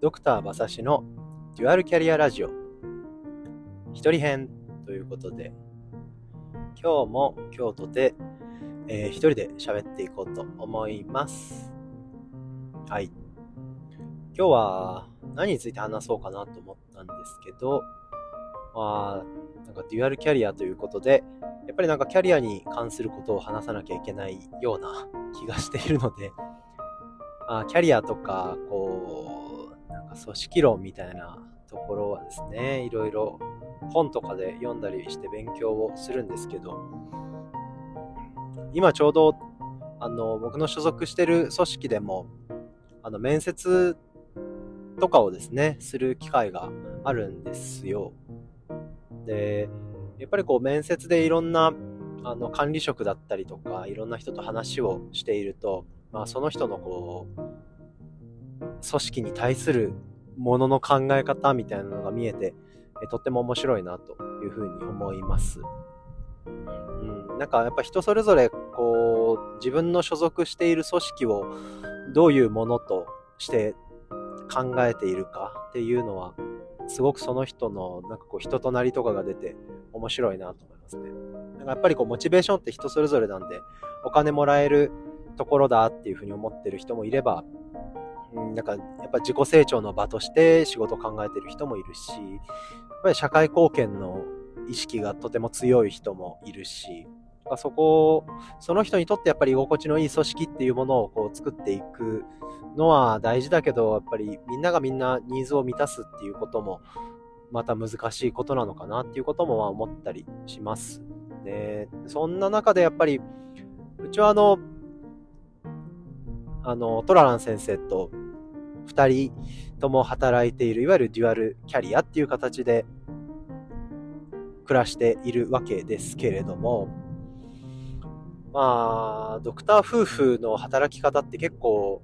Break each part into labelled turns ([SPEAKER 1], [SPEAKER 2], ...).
[SPEAKER 1] ドクター馬刺しのデュアルキャリアラジオ。一人編ということで今日も今日とて、えー、一人で喋っていこうと思います。はい。今日は何について話そうかなと思ったんですけどまあなんかデュアルキャリアということでやっぱりなんかキャリアに関することを話さなきゃいけないような気がしているのであキャリアとかこう組織論みたいなところはですね、いろいろ本とかで読んだりして勉強をするんですけど、今ちょうどあの僕の所属してる組織でもあの面接とかをですね、する機会があるんですよ。で、やっぱりこう面接でいろんなあの管理職だったりとか、いろんな人と話をしていると、まあ、その人のこう組織に対するものの考え方みたいなのが見えて、えとっても面白いなというふうに思います。うん、なんかやっぱ人それぞれこう自分の所属している組織をどういうものとして考えているかっていうのはすごくその人のなんかこう人となりとかが出て面白いなと思いますね。なんかやっぱりこうモチベーションって人それぞれなんでお金もらえるところだっていうふうに思ってる人もいれば、なんかやっぱ自己成長の場として仕事を考えてる人もいるし、やっぱり社会貢献の意識がとても強い人もいるし、そこを、その人にとってやっぱり居心地のいい組織っていうものをこう作っていくのは大事だけど、やっぱりみんながみんなニーズを満たすっていうことも、また難しいことなのかなっていうことも思ったりします。ね、そんな中でやっぱり、うちはあの、あの、トララン先生と2人とも働いている、いわゆるデュアルキャリアっていう形で暮らしているわけですけれども、まあ、ドクター夫婦の働き方って結構、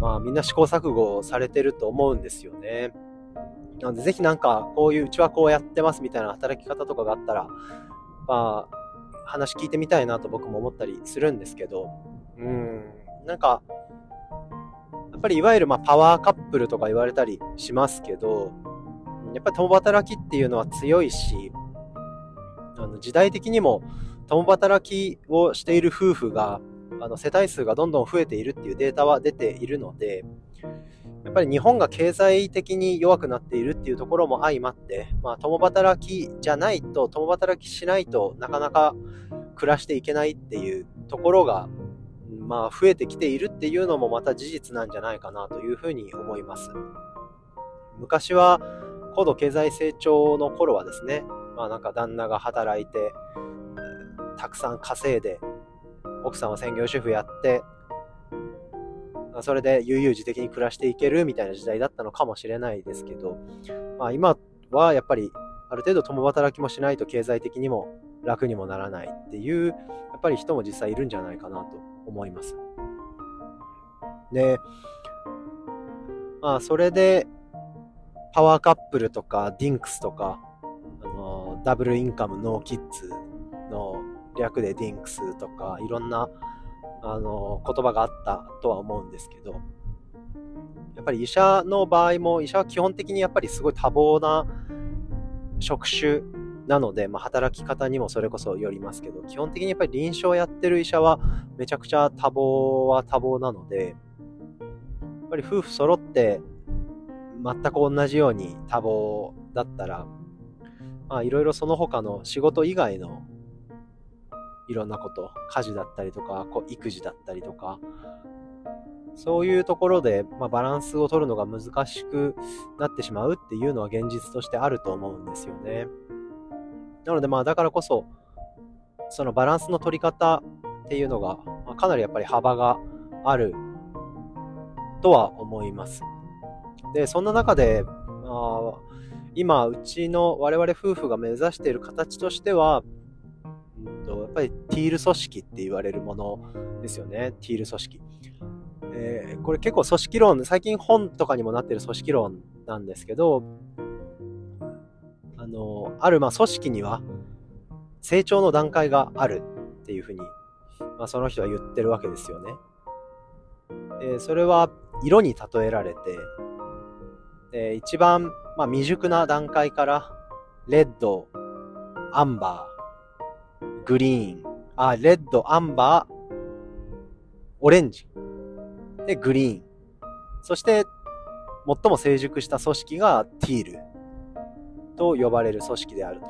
[SPEAKER 1] まあみんな試行錯誤されてると思うんですよね。なのでぜひなんかこういううちはこうやってますみたいな働き方とかがあったら、まあ話聞いてみたいなと僕も思ったりするんですけど、うん、なんかぱりいわゆるまパワーカップルとか言われたりしますけど、やっぱり共働きっていうのは強いし、あの時代的にも共働きをしている夫婦があの世帯数がどんどん増えているっていうデータは出ているので、やっぱり日本が経済的に弱くなっているっていうところも相まって、まあ、共働きじゃないと、共働きしないとなかなか暮らしていけないっていうところがまあ、増えてきているっていうのもまた事実なんじゃないかなというふうに思います。昔は高度経済成長の頃はですね、まあなんか旦那が働いて、たくさん稼いで、奥さんは専業主婦やって、それで悠々自適に暮らしていけるみたいな時代だったのかもしれないですけど、まあ今はやっぱりある程度共働きもしないと経済的にも楽にもならないっていう、やっぱり人も実際いるんじゃないかなと思います。で、まあ、それで、パワーカップルとか、ディンクスとか、あの、ダブルインカムノーキッズの略でディンクスとか、いろんな、あの、言葉があったとは思うんですけど、やっぱり医者の場合も、医者は基本的にやっぱりすごい多忙な職種なので、まあ、働き方にもそれこそよりますけど、基本的にやっぱり臨床やってる医者はめちゃくちゃ多忙は多忙なので、やっぱり夫婦揃って全く同じように多忙だったら、まあいろいろその他の仕事以外のいろんなこと、家事だったりとか、こう育児だったりとか、そういうところで、まあ、バランスを取るのが難しくなってしまうっていうのは現実としてあると思うんですよね。なのでまあだからこそ、そのバランスの取り方っていうのが、まあ、かなりやっぱり幅があるとは思います。で、そんな中で、まあ、今、うちの我々夫婦が目指している形としては、うんと、やっぱりティール組織って言われるものですよね。ティール組織。えー、これ結構組織論、最近本とかにもなってる組織論なんですけど、の、あるまあ組織には成長の段階があるっていうふうに、まあ、その人は言ってるわけですよね。でそれは色に例えられて、で、一番、まあ、未熟な段階から、レッド、アンバー、グリーン、あ、レッド、アンバー、オレンジ、で、グリーン。そして、最も成熟した組織がティールと呼ばれる組織であると。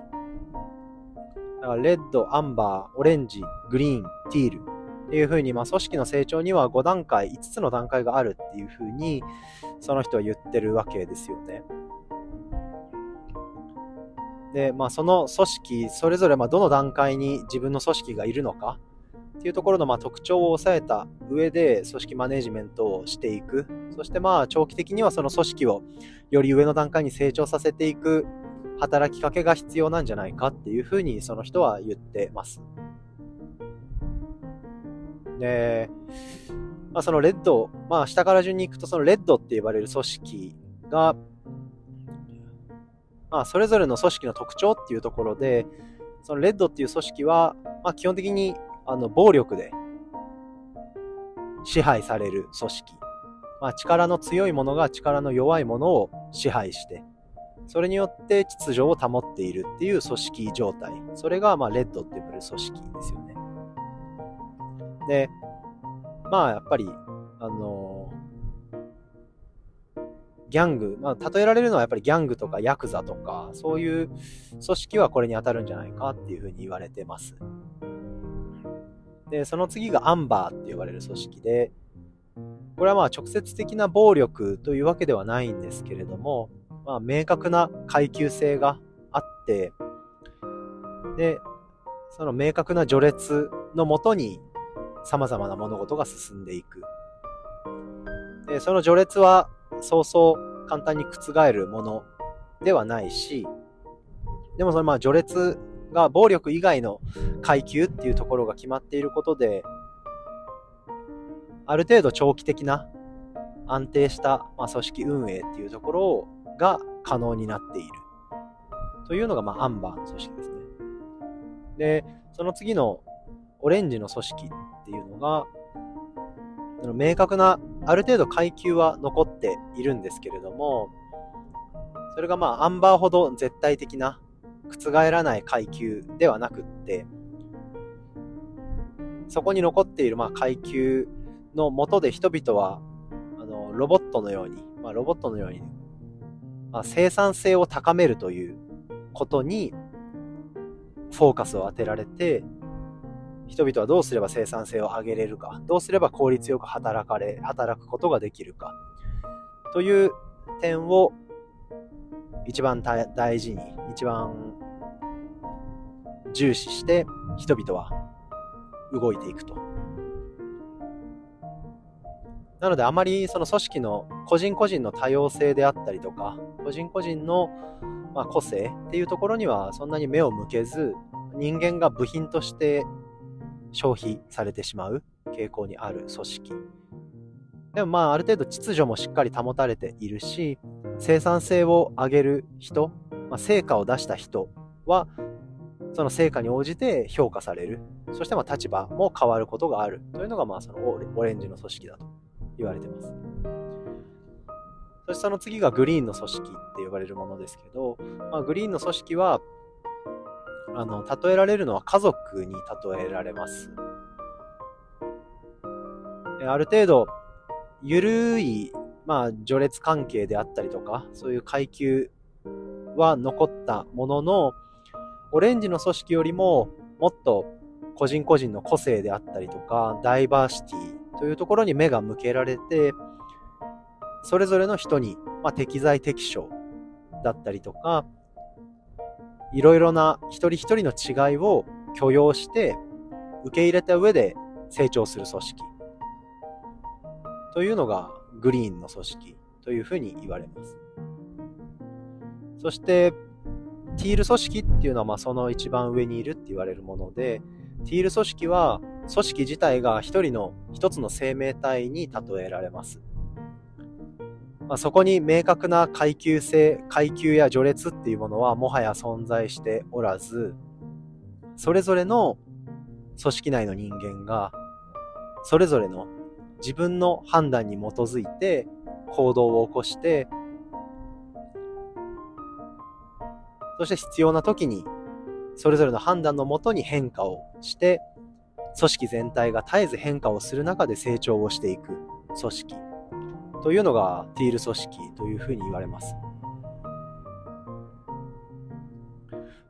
[SPEAKER 1] だから、レッド、アンバー、オレンジ、グリーン、ティールっていうふうに、まあ、組織の成長には5段階、5つの段階があるっていうふうに、その人は言ってるわけですよね。で、まあ、その組織、それぞれまどの段階に自分の組織がいるのかっていうところのま特徴を抑えた上で組織マネジメントをしていく。そしてまあ長期的にはその組織をより上の段階に成長させていく働きかけが必要なんじゃないかっていうふうにその人は言ってます。で、まあ、そのレッド、まあ下から順に行くとそのレッドって呼ばれる組織がまあ、それぞれの組織の特徴っていうところで、そのレッドっていう組織は、まあ、基本的にあの暴力で支配される組織。まあ、力の強いものが力の弱いものを支配して、それによって秩序を保っているっていう組織状態。それが、まあ、レッドって呼ばれる組織ですよね。で、まあ、やっぱり、あのギャング、まあ、例えられるのはやっぱりギャングとかヤクザとか、そういう組織はこれに当たるんじゃないかっていうふうに言われてます。で、その次がアンバーって呼ばれる組織で、これはまあ直接的な暴力というわけではないんですけれども、まあ明確な階級性があって、で、その明確な序列のもとに様々な物事が進んでいく。で、その序列はそうそう簡単に覆るものではないし、でもそれまあ序列が暴力以外の階級っていうところが決まっていることで、ある程度長期的な安定した、まあ、組織運営っていうところをが可能になっている。というのが、まあ、アンバーの組織ですね。で、その次のオレンジの組織っていうのが、明確なある程度階級は残っているんですけれども、それがまあアンバーほど絶対的な覆らない階級ではなくって、そこに残っているまあ階級のもとで人々はあのロボットのように、まあ、ロボットのように、まあ、生産性を高めるということにフォーカスを当てられて人々はどうすれば生産性を上げれるか、どうすれば効率よく働かれ、働くことができるか、という点を一番大事に、一番重視して人々は動いていくと。なのであまりその組織の個人個人の多様性であったりとか、個人個人のま個性っていうところにはそんなに目を向けず、人間が部品として消費されてしまう傾向にある組織。でもまあある程度秩序もしっかり保たれているし、生産性を上げる人、まあ、成果を出した人は、その成果に応じて評価される。そしてまあ立場も変わることがあるというのがまあそのオレンジの組織だと言われてます。そしてその次がグリーンの組織って呼ばれるものですけど、まあ、グリーンの組織はあの、例えられるのは家族に例えられます。ある程度、ゆるい、まあ、序列関係であったりとか、そういう階級は残ったものの、オレンジの組織よりも、もっと個人個人の個性であったりとか、ダイバーシティというところに目が向けられて、それぞれの人に、まあ、適材適所だったりとか、いろいろな一人一人の違いを許容して受け入れた上で成長する組織というのがグリーンの組織というふうに言われます。そして、ティール組織っていうのはまあその一番上にいるって言われるもので、ティール組織は組織自体が一人の一つの生命体に例えられます。まあ、そこに明確な階級性、階級や序列っていうものはもはや存在しておらず、それぞれの組織内の人間が、それぞれの自分の判断に基づいて行動を起こして、そして必要な時に、それぞれの判断のもとに変化をして、組織全体が絶えず変化をする中で成長をしていく組織というのがティール組織というふうに言われます。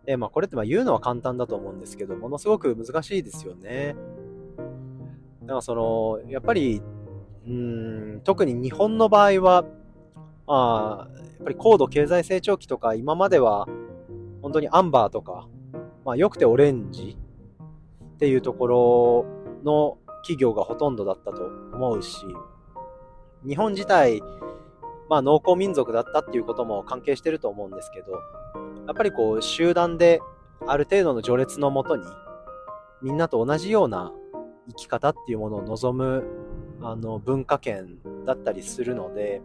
[SPEAKER 1] で、まあこれってまあ言うのは簡単だと思うんですけど、ものすごく難しいですよね。だからその、やっぱり、うん、特に日本の場合は、あやっぱり高度経済成長期とか今までは本当にアンバーとか、まあ良くてオレンジっていうところの企業がほとんどだったと思うし、日本自体、まあ農耕民族だったっていうことも関係してると思うんですけど、やっぱりこう集団である程度の序列のもとにみんなと同じような生き方っていうものを望むあの文化圏だったりするので、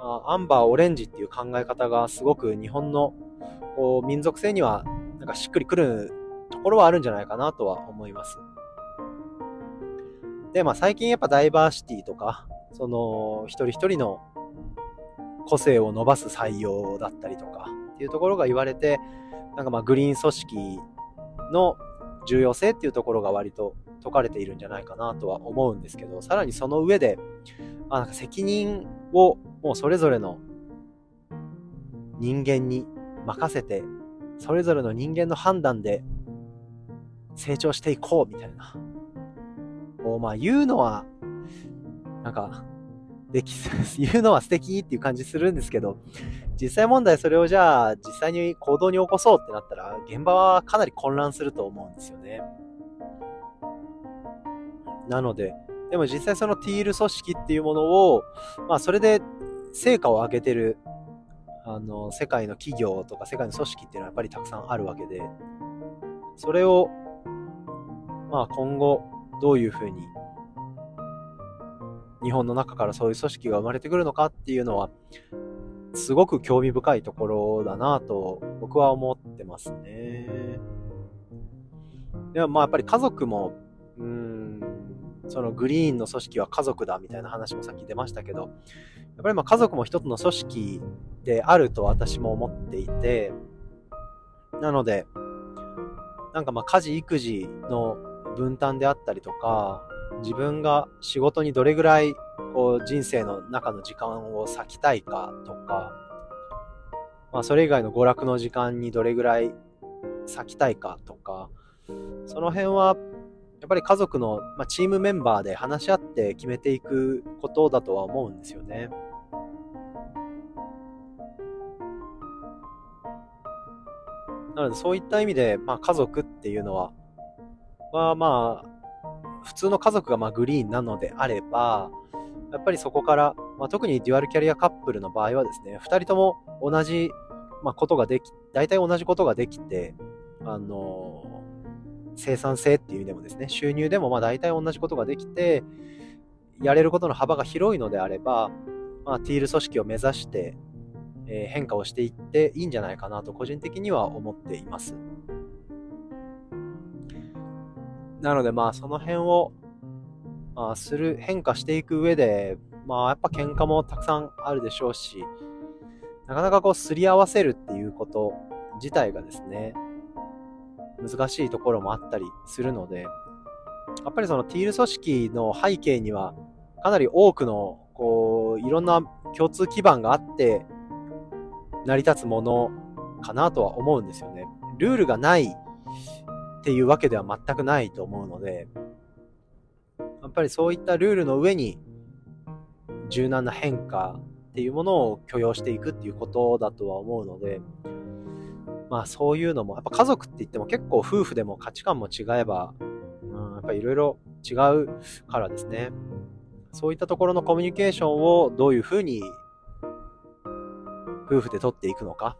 [SPEAKER 1] アンバー、オレンジっていう考え方がすごく日本のこう民族性にはなんかしっくりくるところはあるんじゃないかなとは思います。で、まあ最近やっぱダイバーシティとか、その一人一人の個性を伸ばす採用だったりとかっていうところが言われて、なんかまあグリーン組織の重要性っていうところが割と解かれているんじゃないかなとは思うんですけど、さらにその上で、あなんか責任をもうそれぞれの人間に任せて、それぞれの人間の判断で成長していこうみたいな。こうまあ言うのは、なんか、でき、言うのは素敵っていう感じするんですけど、実際問題それをじゃあ実際に行動に起こそうってなったら、現場はかなり混乱すると思うんですよね。なので、でも実際そのティール組織っていうものを、まあそれで成果を上げてる、あの、世界の企業とか世界の組織っていうのはやっぱりたくさんあるわけで、それを、まあ今後どういうふうに日本の中からそういう組織が生まれてくるのかっていうのは、すごく興味深いところだなと僕は思ってますね。でもまあやっぱり家族も、そのグリーンの組織は家族だみたいな話もさっき出ましたけど、やっぱりま家族も一つの組織であると私も思っていて、なので、なんかま家事育児の分担であったりとか、自分が仕事にどれぐらいこう人生の中の時間を割きたいかとか、まあ、それ以外の娯楽の時間にどれぐらい割きたいかとか、その辺はっぱり家族の、まあ、チームメンバーで話し合って決めていくことだとは思うんですよね。なのでそういった意味で、まあ、家族っていうのは、まあまあ、普通の家族がまあグリーンなのであれば、やっぱりそこから、まあ、特にデュアルキャリアカップルの場合はですね、二人とも同じ、まあ、ことができ、大体同じことができて、あのー、生産性っていう意味でもですね、収入でもまあ大体同じことができて、やれることの幅が広いのであれば、まあ、ティール組織を目指して、えー、変化をしていっていいんじゃないかなと個人的には思っています。なのでまあその辺を、まあ、する、変化していく上で、まあやっぱ喧嘩もたくさんあるでしょうし、なかなかこうすり合わせるっていうこと自体がですね、難しいところもあったりするので、やっぱりそのティール組織の背景にはかなり多くのこういろんな共通基盤があって成り立つものかなとは思うんですよね。ルールがないっていうわけでは全くないと思うので、やっぱりそういったルールの上に柔軟な変化っていうものを許容していくっていうことだとは思うので、まあそういうのも、やっぱ家族って言っても結構夫婦でも価値観も違えば、うん、やっぱいろいろ違うからですね。そういったところのコミュニケーションをどういうふうに夫婦で取っていくのか、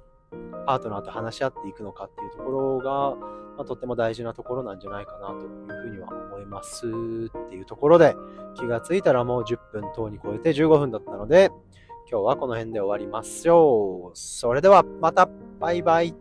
[SPEAKER 1] パートナーと話し合っていくのかっていうところが、まあ、とっても大事なところなんじゃないかなというふうには思いますっていうところで、気がついたらもう10分等に超えて15分だったので、今日はこの辺で終わりますよ。それではまたバイバイ